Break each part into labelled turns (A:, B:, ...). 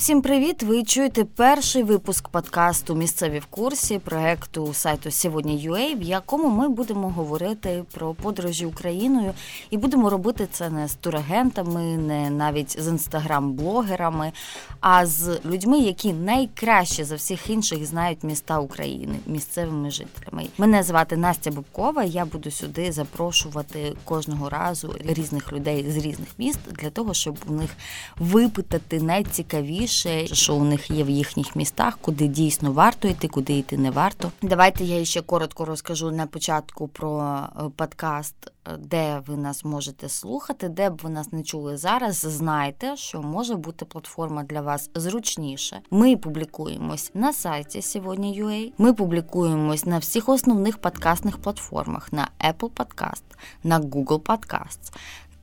A: Всім привіт! Ви чуєте перший випуск подкасту Місцеві в курсі проекту сайту Сьогодні.ua, в якому ми будемо говорити про подорожі Україною і будемо робити це не з турагентами, не навіть з інстаграм-блогерами, а з людьми, які найкраще за всіх інших знають міста України місцевими жителями. Мене звати Настя Бубкова. Я буду сюди запрошувати кожного разу різних людей з різних міст для того, щоб у них випитати найцікавіше більше, що у них є в їхніх містах, куди дійсно варто йти, куди йти не варто. Давайте я ще коротко розкажу на початку про е, подкаст. Е, де ви нас можете слухати, де б ви нас не чули зараз, знайте, що може бути платформа для вас зручніше. Ми публікуємось на сайті сьогодні.ua, Ми публікуємось на всіх основних подкастних платформах: на Apple Podcast, на Google Podcasts,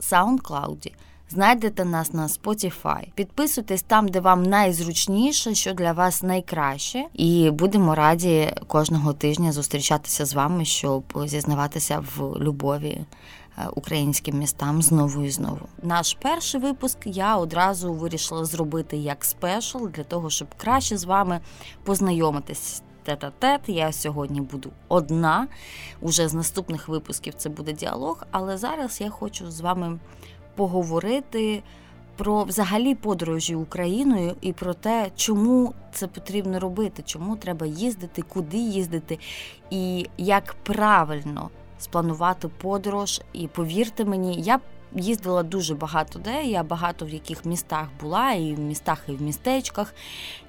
A: SoundCloud, Знайдете нас на Spotify. Підписуйтесь там, де вам найзручніше, що для вас найкраще, і будемо раді кожного тижня зустрічатися з вами, щоб зізнаватися в любові. Е, українським містам знову і знову. Наш перший випуск я одразу вирішила зробити як спешл для того, щоб краще з вами познайомитись. Тет-а-тет. Я сьогодні буду одна. Уже з наступних випусків це буде діалог, але зараз я хочу з вами поговорити про взагалі подорожі Україною і про те, чому це потрібно робити, чому треба їздити, куди їздити, і як правильно спланувати подорож. І повірте мені, я їздила дуже багато де. Я багато в яких містах була, і в містах, і в містечках,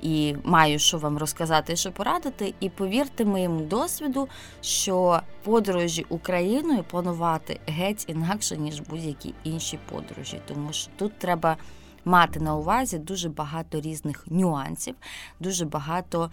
A: і маю що вам розказати, що порадити. І повірте моєму досвіду, що подорожі Україною планувати геть інакше ніж будь-які інші подорожі, тому що тут треба мати на увазі дуже багато різних нюансів, дуже багато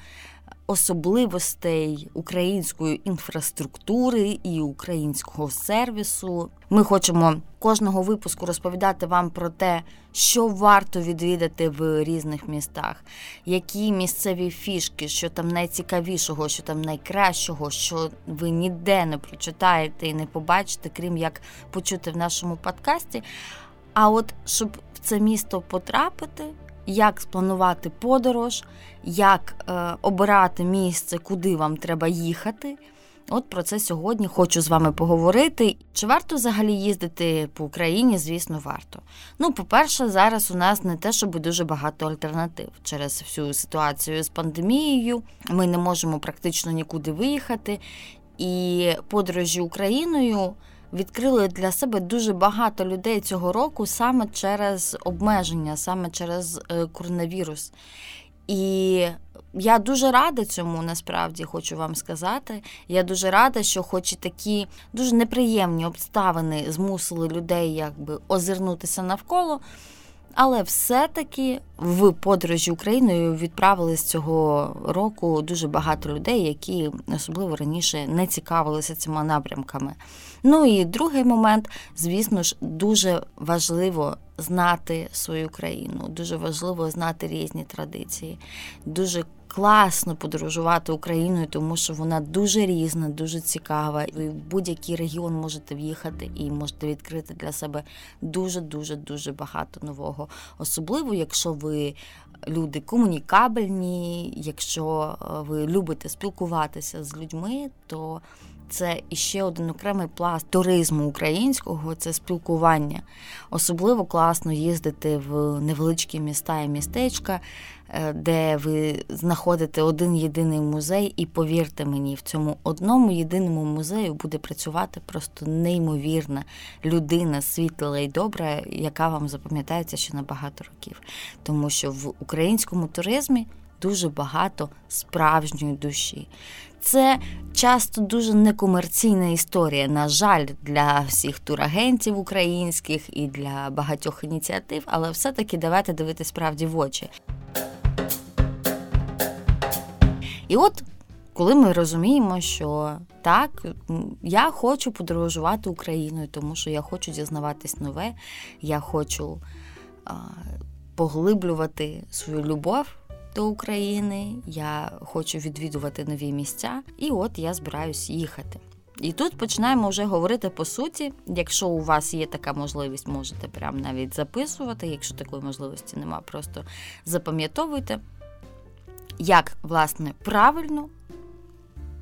A: особливостей української інфраструктури і українського сервісу. Ми хочемо кожного випуску розповідати вам про те, що варто відвідати в різних містах, які місцеві фішки, що там найцікавішого, що там найкращого, що ви ніде не прочитаєте і не побачите, крім як почути в нашому подкасті. А от щоб в це місто потрапити, як спланувати подорож, як е, обирати місце, куди вам треба їхати. От про це сьогодні хочу з вами поговорити. Чи варто взагалі їздити по Україні? Звісно, варто. Ну, по-перше, зараз у нас не те, щоб дуже багато альтернатив через всю ситуацію з пандемією. Ми не можемо практично нікуди виїхати. І подорожі Україною відкрили для себе дуже багато людей цього року саме через обмеження, саме через е, коронавірус. І я дуже рада цьому, насправді хочу вам сказати. Я дуже рада, що, хоч і такі дуже неприємні обставини змусили людей якби озирнутися навколо. Але все-таки в подорожі Україною відправили з цього року дуже багато людей, які особливо раніше не цікавилися цими напрямками. Ну і другий момент, звісно ж, дуже важливо знати свою країну, дуже важливо знати різні традиції. Дуже класно подорожувати Україною, тому що вона дуже різна, дуже цікава. Ви в будь-який регіон можете в'їхати і можете відкрити для себе дуже дуже дуже багато нового, особливо якщо ви. Люди комунікабельні, якщо е, ви любите спілкуватися з людьми, то це іще один окремий пласт туризму українського це спілкування. Особливо класно їздити в невеличкі міста і містечка, де ви знаходите один єдиний музей, і повірте мені, в цьому одному єдиному музею буде працювати просто неймовірна людина, світла і добра, яка вам запам'ятається ще на багато років. Тому що в українському туризмі дуже багато справжньої душі. Це часто дуже некомерційна історія, на жаль, для всіх турагентів українських і для багатьох ініціатив, але все-таки давайте дивитися справді в очі. І от коли ми розуміємо, що так, я хочу подорожувати Україною, тому що я хочу дізнаватись нове, я хочу а, поглиблювати свою любов до України, я хочу відвідувати нові місця, і от я збираюсь їхати. І тут починаємо вже говорити по суті. Якщо у вас є така можливість, можете прям навіть записувати. Якщо такої можливості немає, просто запам'ятовуйте, як власне правильно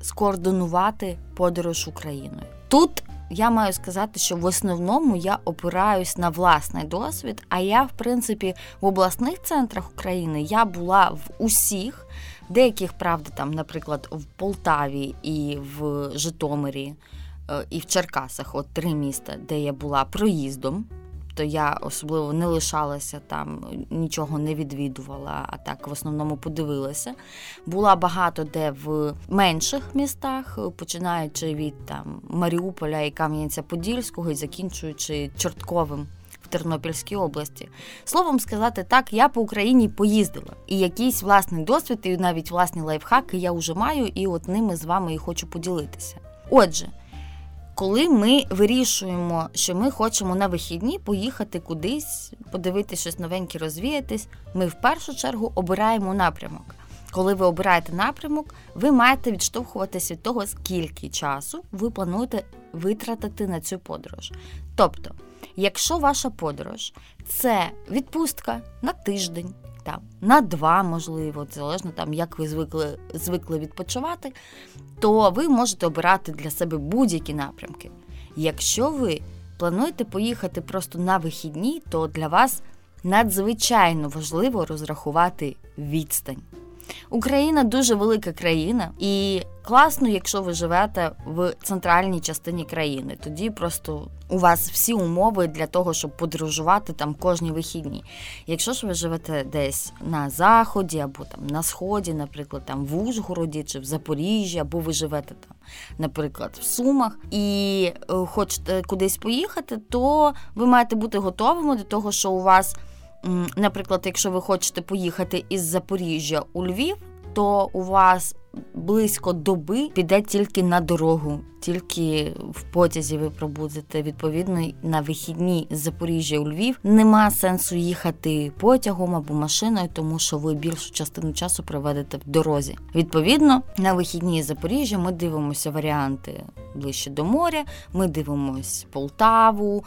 A: скоординувати подорож Україною. Тут я маю сказати, що в основному я опираюсь на власний досвід. А я, в принципі, в обласних центрах України я була в усіх, деяких правда, там, наприклад, в Полтаві і в Житомирі, е, і в Черкасах, от три міста, де я була проїздом то я особливо не лишалася там, нічого не відвідувала, а так в основному подивилася. Була багато де в менших містах, починаючи від там Маріуполя і Кам'янця-Подільського і закінчуючи Чортковим. В Тернопільській області. Словом сказати так, я по Україні поїздила. І якийсь власний досвід, і навіть власні лайфхаки я вже маю, і от ними з вами і хочу поділитися. Отже, коли ми вирішуємо, що ми хочемо на вихідні поїхати кудись, подивитися щось новеньке, розвіятись, ми в першу чергу обираємо напрямок. Коли ви обираєте напрямок, ви маєте відштовхуватися від того, скільки часу ви плануєте витратити на цю подорож. Тобто, якщо ваша подорож це відпустка на тиждень, там на два, можливо, залежно там, як ви звикли звикли відпочивати, то ви можете обирати для себе будь-які напрямки. Якщо ви плануєте поїхати просто на вихідні, то для вас надзвичайно важливо розрахувати відстань. Україна дуже велика країна, і класно, якщо ви живете в центральній частині країни. Тоді просто у вас всі умови для того, щоб подорожувати там кожні вихідні. Якщо ж ви живете десь на заході або там на сході, наприклад, там в Ужгороді чи в Запоріжжі, або ви живете там, наприклад, в Сумах, і е, хочете кудись поїхати, то ви маєте бути готовими до того, що у вас. Наприклад, якщо ви хочете поїхати із Запоріжжя у Львів, то у вас близько доби піде тільки на дорогу, тільки в потязі ви пробудете. Відповідно, на вихідні з Запоріжжя у Львів нема сенсу їхати потягом або машиною, тому що ви більшу частину часу проведете в дорозі. Відповідно, на вихідні з Запоріжжя ми дивимося варіанти ближче до моря. Ми дивимося Полтаву.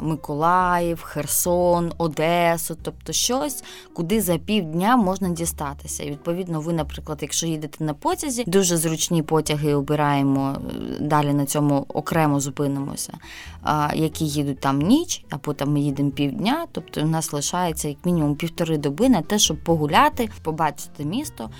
A: Миколаїв, Херсон, Одесу, тобто щось, куди за півдня можна дістатися. І відповідно, ви, наприклад, якщо їдете на потязі, дуже зручні потяги обираємо е, далі на цьому окремо зупинимося, які їдуть там ніч, а потім ми їдемо півдня. Тобто у нас лишається як мінімум півтори доби на те, щоб погуляти, побачити місто.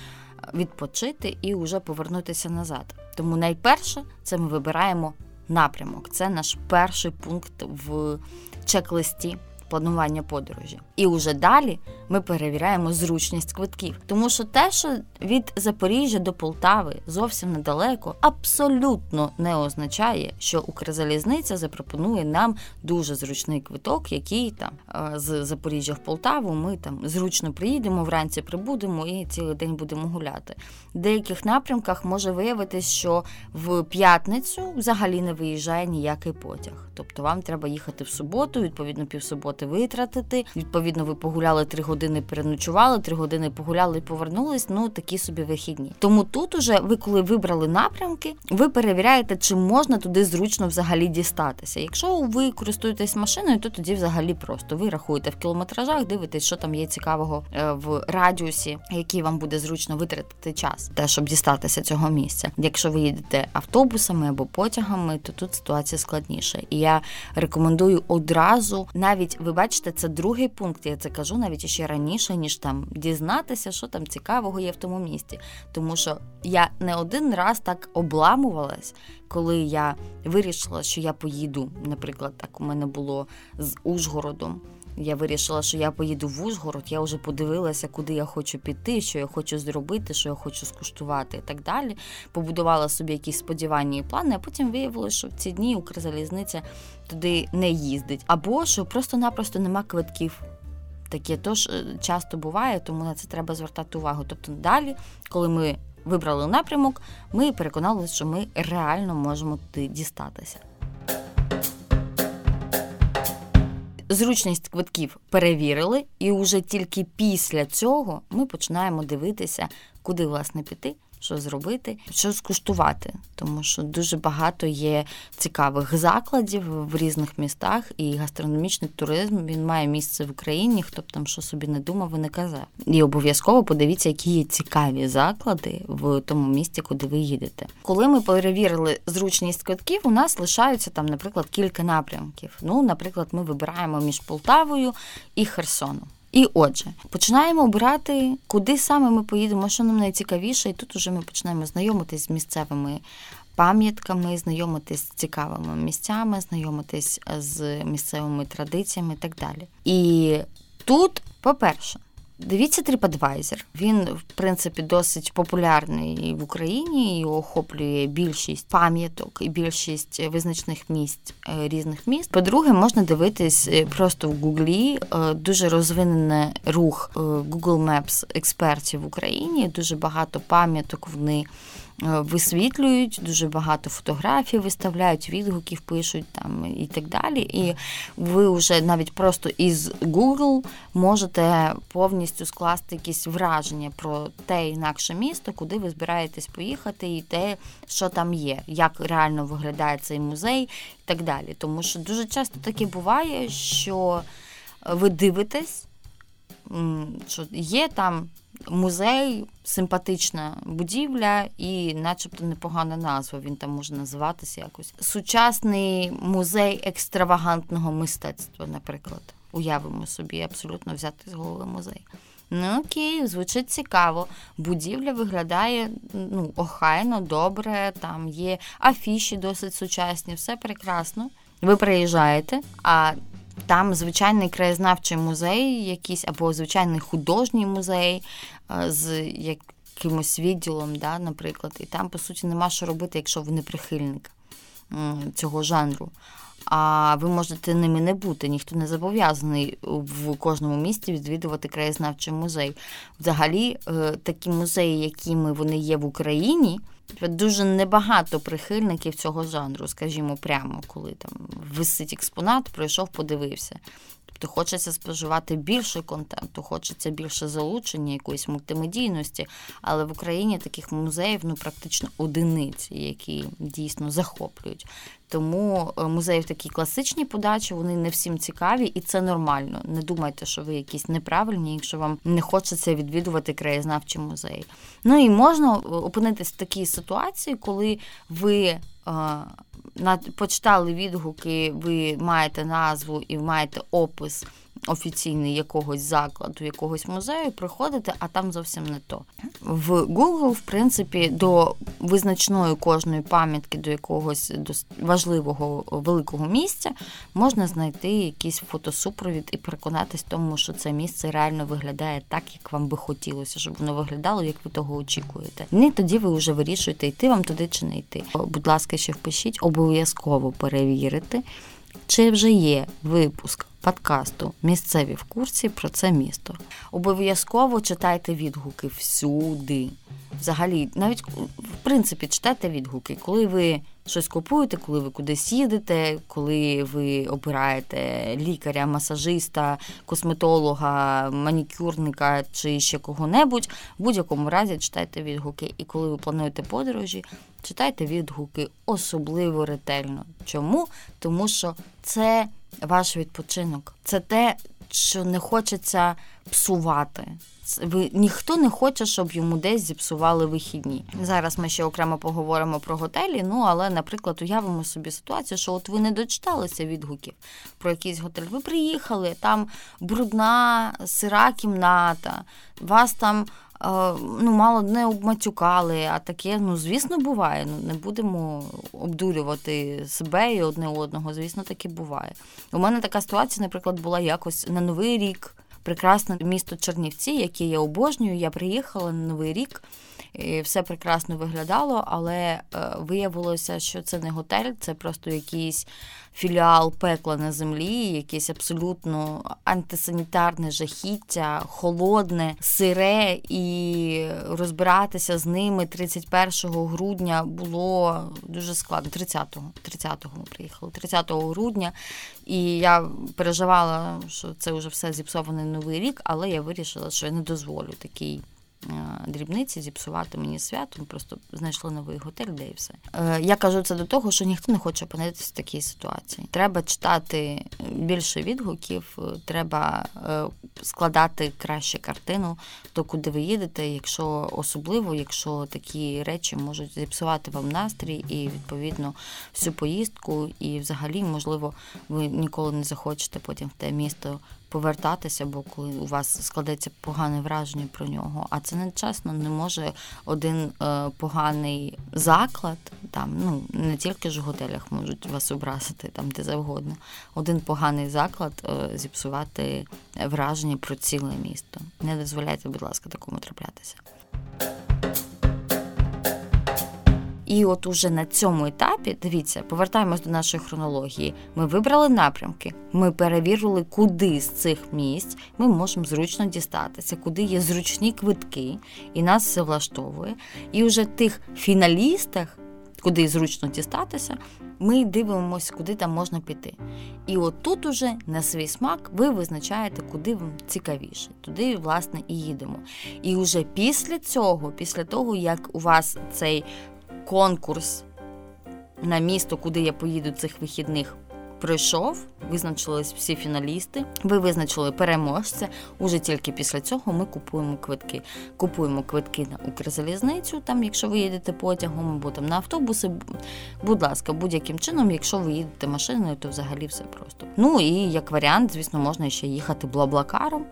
A: Відпочити і вже повернутися назад. Тому найперше це ми вибираємо напрямок. Це наш перший пункт в чек-листі планування подорожі. І уже далі ми перевіряємо зручність квитків. Тому що те, що від Запоріжжя до Полтави зовсім недалеко, абсолютно не означає, що Укрзалізниця запропонує нам дуже зручний квиток, який там е, з Запоріжжя в Полтаву ми там зручно приїдемо, вранці прибудемо і цілий день будемо гуляти. В деяких напрямках може виявитись, що в п'ятницю взагалі не виїжджає ніякий потяг. Тобто вам треба їхати в суботу, відповідно, півсуботи витратити. Відповідно, ви погуляли три години, переночували, три години погуляли і повернулись. Ну такі собі вихідні. Тому тут уже ви, коли вибрали напрямки, ви перевіряєте, чи можна туди зручно взагалі дістатися. Якщо ви користуєтесь машиною, то тоді взагалі просто ви рахуєте в кілометражах, дивитесь, що там є цікавого е, в радіусі, який вам буде зручно витратити час, те, щоб дістатися цього місця. Якщо ви їдете автобусами або потягами, то тут ситуація складніша. І я рекомендую одразу, навіть ви бачите, це другий пункт. Я це кажу навіть ще раніше, ніж там дізнатися, що там цікавого є в тому місті. Тому що я не один раз так обламувалась, коли я вирішила, що я поїду. Наприклад, так у мене було з Ужгородом. Я вирішила, що я поїду в Ужгород, я вже подивилася, куди я хочу піти, що я хочу зробити, що я хочу скуштувати і так далі. Побудувала собі якісь сподівання і плани, а потім виявилося, що в ці дні Укрзалізниця туди не їздить. Або що просто-напросто нема квитків. Таке теж е, часто буває, тому на це треба звертати увагу. Тобто, далі, коли ми вибрали напрямок, ми переконалися, що ми реально можемо туди дістатися. Зручність квитків перевірили, і уже тільки після цього ми починаємо дивитися, куди власне піти, що зробити, що скуштувати, тому що дуже багато є цікавих закладів в різних містах, і гастрономічний туризм він має місце в Україні. Хто б там що собі не думав і не казав. І обов'язково подивіться, які є цікаві заклади в тому місті, куди ви їдете. Коли ми перевірили зручність квитків, у нас лишаються там, наприклад, кілька напрямків. Ну, наприклад, ми вибираємо між Полтавою і Херсоном. І отже, починаємо обирати, куди саме ми поїдемо, що нам найцікавіше, і тут уже ми починаємо знайомитись з місцевими пам'ятками, знайомитись з цікавими місцями, знайомитись з місцевими традиціями і так далі. І тут, по-перше, Дивіться TripAdvisor. Він, в принципі, досить популярний в Україні і охоплює більшість пам'яток і більшість визначних місць е, різних міст. По-друге, можна дивитись е, просто в Гуглі. Е, дуже розвинений рух Google Maps експертів в Україні. Дуже багато пам'яток вони висвітлюють, дуже багато фотографій виставляють, відгуків пишуть там і так далі. І ви вже навіть просто із Google можете повністю скласти якісь враження про те інакше місто, куди ви збираєтесь поїхати, і те, що там є, як реально виглядає цей музей і так далі. Тому що дуже часто таке буває, що ви дивитесь, що є там музей, симпатична будівля і, начебто, непогана назва. Він там може називатися якось. Сучасний музей екстравагантного мистецтва, наприклад. Уявимо собі, абсолютно взяти з голови музей. Ну окей, звучить цікаво. Будівля виглядає ну, охайно, добре, там є афіші досить сучасні, все прекрасно. Ви приїжджаєте, а там звичайний краєзнавчий музей, якийсь або звичайний художній музей з якимось відділом, да, наприклад, і там, по суті, нема що робити, якщо ви не прихильник цього жанру. А ви можете ними не бути, ніхто не зобов'язаний в кожному місті відвідувати краєзнавчий музей. Взагалі, е, такі музеї, якими вони є в Україні, дуже небагато прихильників цього жанру, скажімо, прямо коли там висить експонат, пройшов, подивився. Тобто хочеться споживати більше контенту, хочеться більше залучення якоїсь мультимедійності, але в Україні таких музеїв ну практично одиниці, які дійсно захоплюють. Тому е, музеї в такій класичній подачі вони не всім цікаві, і це нормально. Не думайте, що ви якісь неправильні, якщо вам не хочеться відвідувати краєзнавчі музеї. Ну і можна опинитись в такій ситуації, коли ви. Е, почитали відгуки, ви маєте назву і маєте опис офіційний якогось закладу, якогось музею, приходите, а там зовсім не то. В Google, в принципі, до визначної кожної пам'ятки до якогось важливого великого місця можна знайти якийсь фотосупровід і переконатись тому, що це місце реально виглядає так, як вам би хотілося, щоб воно виглядало, як ви того очікуєте. І тоді ви вже вирішуєте, йти вам туди чи не йти. Будь ласка, ще впишіть, обов'язково перевірити, чи вже є випуск подкасту Місцеві в курсі про це місто. Обов'язково читайте відгуки всюди. Взагалі, навіть в принципі, читайте відгуки, коли ви щось купуєте, коли ви кудись їдете, коли ви обираєте лікаря, масажиста, косметолога, манікюрника чи ще кого-небудь, в будь-якому разі читайте відгуки. І коли ви плануєте подорожі, читайте відгуки особливо ретельно. Чому? Тому що це ваш відпочинок. Це те, що не хочеться псувати. Ви ніхто не хоче, щоб йому десь зіпсували вихідні. Зараз ми ще окремо поговоримо про готелі. Ну але, наприклад, уявимо собі ситуацію, що от ви не дочиталися відгуків про якийсь готель. Ви приїхали, там брудна, сира кімната, вас там ну, мало не обматюкали, а таке, ну, звісно, буває. Ну, Не будемо обдурювати себе і одне одного. Звісно, таке буває. У мене така ситуація, наприклад, була якось на Новий рік. Прекрасне місто Чернівці, яке я обожнюю. Я приїхала на Новий рік і все прекрасно виглядало, але е, виявилося, що це не готель, це просто якийсь філіал пекла на землі, якесь абсолютно антисанітарне жахіття, холодне, сире, і розбиратися з ними 31 грудня було дуже складно. 30-го 30-го ми приїхали, 30 грудня. І я переживала, що це вже все зіпсований новий рік, але я вирішила, що я не дозволю такий. Е, дрібниці зіпсувати мені свято. Ми просто знайшли новий готель, де і все. Е, я кажу це до того, що ніхто не хоче опинитися в такій ситуації. Треба читати більше відгуків, треба е, складати краще картину, то куди ви їдете, якщо особливо, якщо такі речі можуть зіпсувати вам настрій і відповідно всю поїздку, і взагалі, можливо, ви ніколи не захочете потім в те місто повертатися, бо коли у вас складеться погане враження про нього. А це не чесно, не може один е, поганий заклад, там ну не тільки ж в готелях можуть вас образити там де завгодно. Один поганий заклад е, зіпсувати враження про ціле місто. Не дозволяйте, будь ласка, такому траплятися. І от уже на цьому етапі, дивіться, повертаємось до нашої хронології. Ми вибрали напрямки, ми перевірили, куди з цих місць ми можемо зручно дістатися, куди є зручні квитки, і нас все влаштовує. І вже тих фіналістах, куди зручно дістатися, ми дивимося, куди там можна піти. І от тут уже на свій смак ви визначаєте, куди вам цікавіше. Туди, власне, і їдемо. І вже після цього, після того, як у вас цей конкурс на місто, куди я поїду цих вихідних, пройшов, визначились всі фіналісти. Ви визначили переможця. Уже тільки після цього ми купуємо квитки. Купуємо квитки на Укрзалізницю, там, якщо ви їдете потягом, або там на автобуси. Будь ласка, будь-яким чином, якщо ви їдете машиною, то взагалі все просто. Ну і як варіант, звісно, можна ще їхати блаблакаром.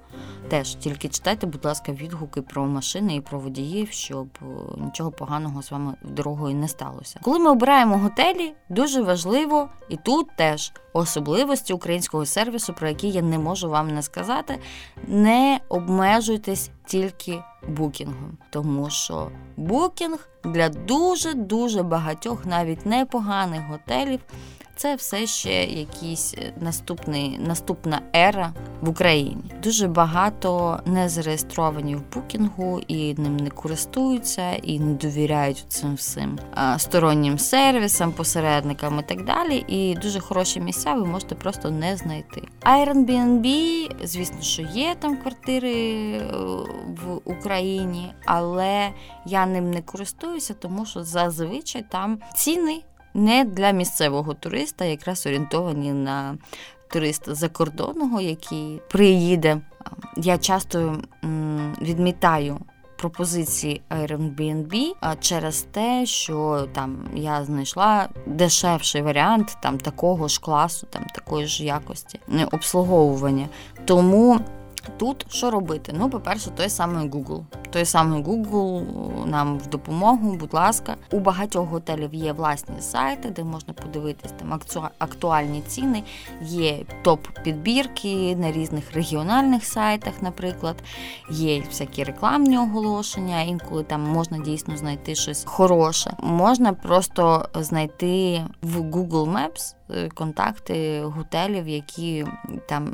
A: Теж тільки читайте, будь ласка, відгуки про машини і про водіїв, щоб е, нічого поганого з вами дорогою не сталося. Коли ми обираємо готелі, дуже важливо і тут теж особливості українського сервісу, про які я не можу вам не сказати, не обмежуйтесь тільки букінгом, тому що букінг для дуже дуже багатьох, навіть непоганих готелів це все ще якийсь е, наступний, наступна ера в Україні. Дуже багато не зареєстровані в букінгу і ним не користуються, і не довіряють цим всім стороннім сервісам, посередникам і так далі. І дуже хороші місця ви можете просто не знайти. Airbnb, звісно, що є там квартири е, в Україні, але я ним не користуюся, тому що зазвичай там ціни не для місцевого туриста, якраз орієнтовані на туриста закордонного, який приїде. Я часто відмітаю. Пропозиції Airbnb через те, що там я знайшла дешевший варіант там такого ж класу, там такої ж якості обслуговування. Тому Тут що робити? Ну, по-перше, той самий Google. Той самий Google нам в допомогу, будь ласка. У багатьох готелів є власні сайти, де можна подивитись там актуальні ціни, є топ-підбірки на різних регіональних сайтах, наприклад, є всякі рекламні оголошення, інколи там можна дійсно знайти щось хороше. Можна просто знайти в Google Maps е, контакти готелів, які там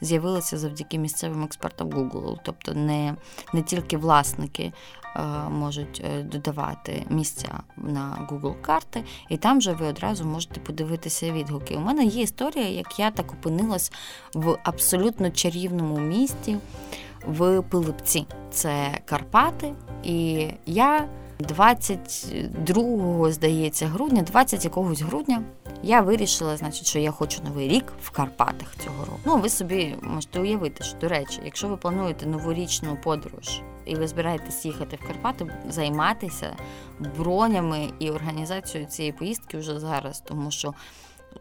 A: з'явилися завдяки місцевим експертам Google. Тобто не, не тільки власники. Е, можуть е, додавати місця на Google карти, і там же ви одразу можете подивитися відгуки. У мене є історія, як я так опинилась в абсолютно чарівному місті в Пилипці. Це Карпати, і я 22, здається, грудня, 20 якогось грудня я вирішила, значить, що я хочу новий рік в Карпатах цього року. Ну, ви собі можете уявити, що до речі, якщо ви плануєте новорічну подорож і ви збираєтесь їхати в Карпати, займатися бронями і організацією цієї поїздки вже зараз, тому що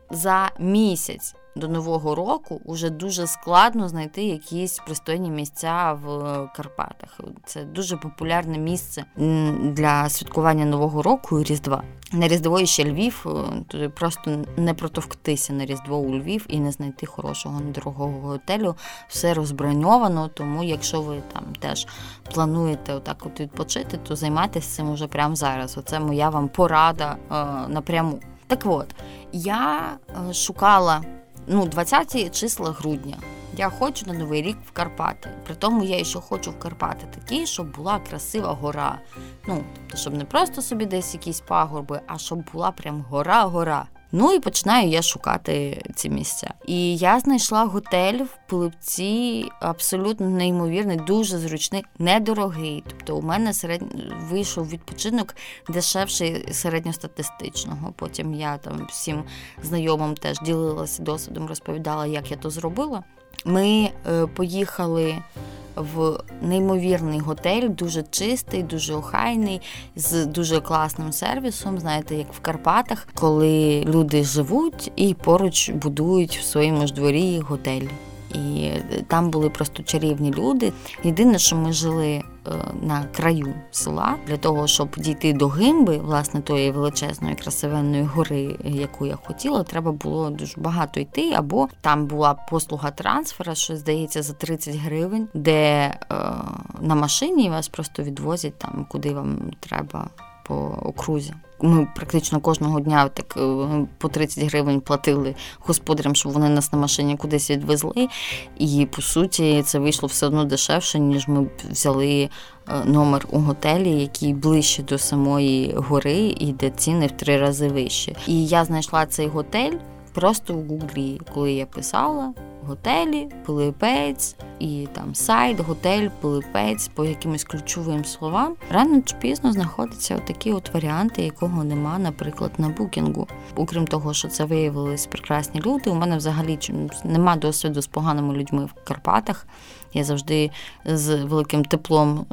A: за місяць до нового року вже дуже складно знайти якісь пристойні місця в Карпатах. Це дуже популярне місце для святкування нового року і Різдва. На Різдво і ще Львів, е, туди просто не протовктися на Різдво у Львів і не знайти хорошого недорогого готелю. Все розброньовано, тому якщо ви там теж плануєте отак от відпочити, то займайтеся цим уже прямо зараз. Оце моя вам порада е, напряму. Так от, я е, шукала ну, 20 числа грудня. Я хочу на Новий рік в Карпати. При тому я ще хочу в Карпати такі, щоб була красива гора. Ну, тобто, щоб не просто собі десь якісь пагорби, а щоб була прям гора-гора. Ну і починаю я шукати ці місця. І я знайшла готель в Пилипці, абсолютно неймовірний, дуже зручний, недорогий. Тобто, у мене серед... вийшов відпочинок дешевший середньостатистичного. Потім я там всім знайомим теж ділилася досвідом, розповідала, як я то зробила. Ми е, поїхали в неймовірний готель, дуже чистий, дуже охайний, з дуже класним сервісом. Знаєте, як в Карпатах, коли люди живуть і поруч будують в своєму ж дворі готель. І там були просто чарівні люди. Єдине, що ми жили Е, на краю села для того, щоб дійти до гимби, власне, тої величезної красивенної гори, яку я хотіла, треба було дуже багато йти. Або там була послуга трансфера, що здається за 30 гривень, де е, на машині вас просто відвозять там, куди вам треба по окрузі. Ми практично кожного дня так е, по 30 гривень платили господарям, щоб вони нас на машині кудись відвезли. І по суті, це вийшло все одно дешевше, ніж ми взяли е, номер у готелі, який ближче до самої гори, і де ціни в три рази вищі. І я знайшла цей готель просто в гуглі, коли я писала готелі, Пилипець і там сайт, готель, Пилипець по якимось ключовим словам. Рано чи пізно знаходяться такі от варіанти, якого нема, наприклад, на букінгу. Окрім того, що це виявились прекрасні люди. У мене взагалі нема досвіду з поганими людьми в Карпатах. Я завжди з великим теплом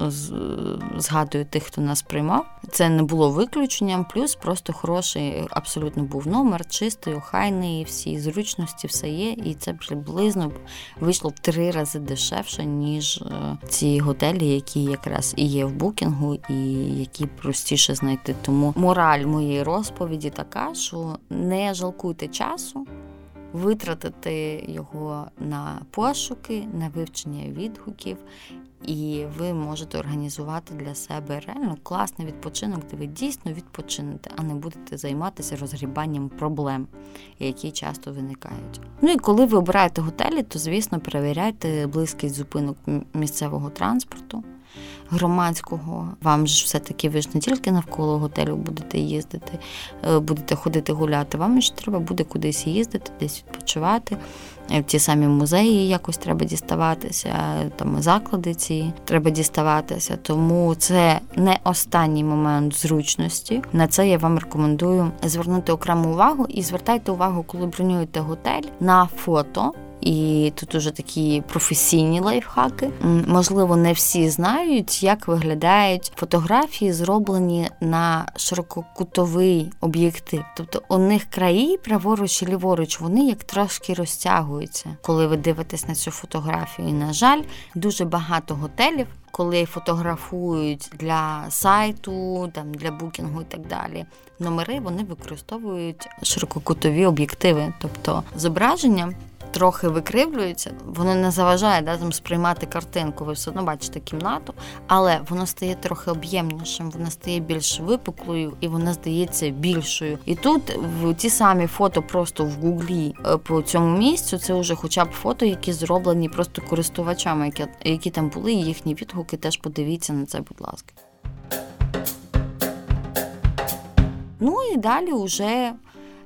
A: згадую тих, хто нас приймав. Це не було виключенням, плюс просто хороший, абсолютно був номер, чистий, охайний, всі зручності, все є. І це приблизно вийшло в три рази дешевше, ніж е, ці готелі, які якраз і є в букінгу, і які простіше знайти. Тому мораль моєї розповіді така, що не жалкуйте часу витратити його на пошуки, на вивчення відгуків, і ви можете організувати для себе реально класний відпочинок, де ви дійсно відпочинете, а не будете займатися розгрібанням проблем, які часто виникають. Ну і коли ви обираєте готелі, то звісно перевіряйте близькість зупинок місцевого транспорту громадського. Вам ж все-таки ви ж не тільки навколо готелю будете їздити, е, будете ходити гуляти. Вам ж треба буде кудись їздити, десь відпочивати. Е, в ті самі музеї якось треба діставатися, там заклади ці треба діставатися. Тому це не останній момент зручності. На це я вам рекомендую звернути окрему увагу і звертайте увагу, коли бронюєте готель на фото. І тут уже такі професійні лайфхаки. Можливо, не всі знають, як виглядають фотографії, зроблені на ширококутовий об'єктив. Тобто у них краї праворуч і ліворуч, вони як трошки розтягуються, коли ви дивитесь на цю фотографію. І, на жаль, дуже багато готелів. Коли фотографують для сайту, там для букінгу і так далі, номери вони використовують ширококутові об'єктиви, тобто зображення трохи викривлюється, воно не заважає да, там сприймати картинку. Ви все одно бачите кімнату, але воно стає трохи об'ємнішим, воно стає більш випуклою і вона здається більшою. І тут в ті самі фото просто в гуглі е, по цьому місцю це вже хоча б фото, які зроблені просто користувачами, які, які там були, і їхні відгуки теж подивіться на це, будь ласка. Ну і далі вже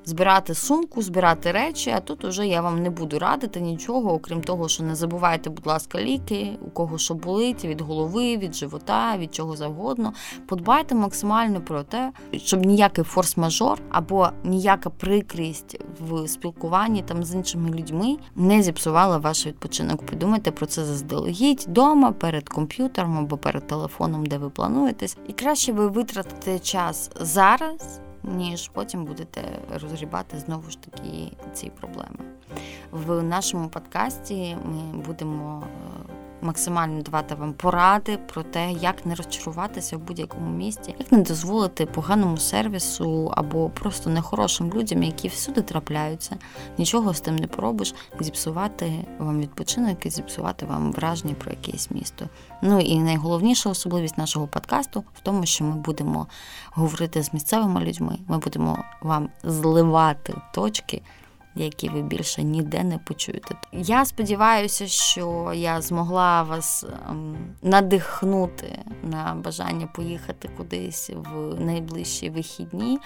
A: збирати сумку, збирати речі. А тут уже я вам не буду радити нічого, окрім того, що не забувайте, будь ласка, ліки, у кого що болить, від голови, від живота, від чого завгодно. Подбайте максимально про те, щоб ніякий форс-мажор або ніяка прикрість в спілкуванні там з іншими людьми не зіпсувала ваш відпочинок. Подумайте про це заздалегідь вдома, перед комп'ютером або перед телефоном, де ви плануєтесь. І краще ви витратите час зараз ніж потім будете розгрібати знову ж таки ці проблеми. В нашому подкасті ми будемо е, максимально давати вам поради про те, як не розчаруватися в будь-якому місті, як не дозволити поганому сервісу або просто нехорошим людям, які всюди трапляються, нічого з тим не поробиш, зіпсувати вам відпочинок і зіпсувати вам враження про якесь місто. Ну і найголовніша особливість нашого подкасту в тому, що ми будемо говорити з місцевими людьми, ми будемо вам зливати точки які ви більше ніде не почуєте. Я сподіваюся, що я змогла вас ем, надихнути на бажання поїхати кудись в найближчі вихідні.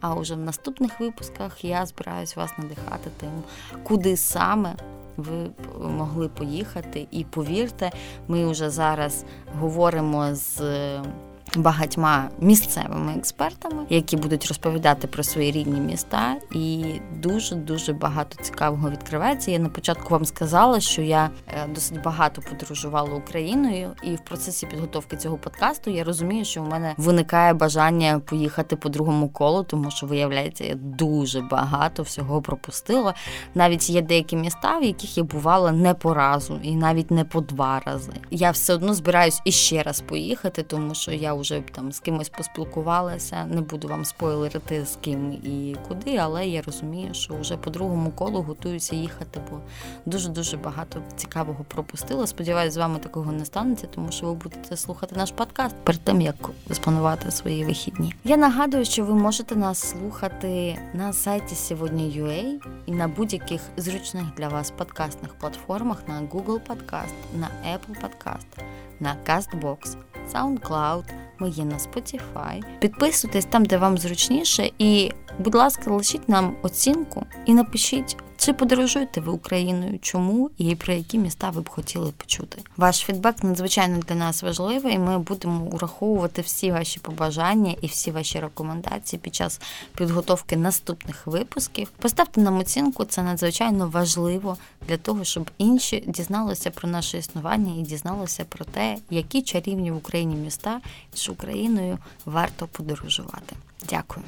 A: А уже в наступних випусках я збираюсь вас надихати тим, куди саме. Ви могли поїхати, і повірте, ми вже зараз говоримо з багатьма місцевими експертами, які будуть розповідати про свої рідні міста, і дуже дуже багато цікавого відкривається. Я на початку вам сказала, що я е, досить багато подорожувала Україною, і в процесі підготовки цього подкасту я розумію, що в мене виникає бажання поїхати по другому колу, тому що виявляється, я дуже багато всього пропустила. Навіть є деякі міста, в яких я бувала не по разу, і навіть не по два рази. Я все одно збираюсь іще раз поїхати, тому що я вже там з кимось поспілкувалася. Не буду вам спойлерити з ким і куди, але я розумію, що вже по другому колу готуюся їхати, бо дуже дуже багато цікавого пропустила. Сподіваюсь, з вами такого не станеться, тому що ви будете слухати наш подкаст перед тим, як спланувати свої вихідні. Я нагадую, що ви можете нас слухати на сайті сьогодні.ua і на будь-яких зручних для вас подкастних платформах на Google Podcast, на Apple Podcast, на CastBox, SoundCloud, ми є на Spotify. Підписуйтесь там, де вам зручніше, і, будь ласка, лишіть нам оцінку і напишіть, чи подорожуєте ви Україною, чому і про які міста ви б хотіли почути. Ваш фідбек надзвичайно для нас важливий, і ми будемо ураховувати всі ваші побажання і всі ваші рекомендації під час підготовки наступних випусків. Поставте нам оцінку, це надзвичайно важливо для того, щоб інші дізналися про наше існування і дізналися про те, які чарівні в Україні міста з Україною варто подорожувати. Дякую.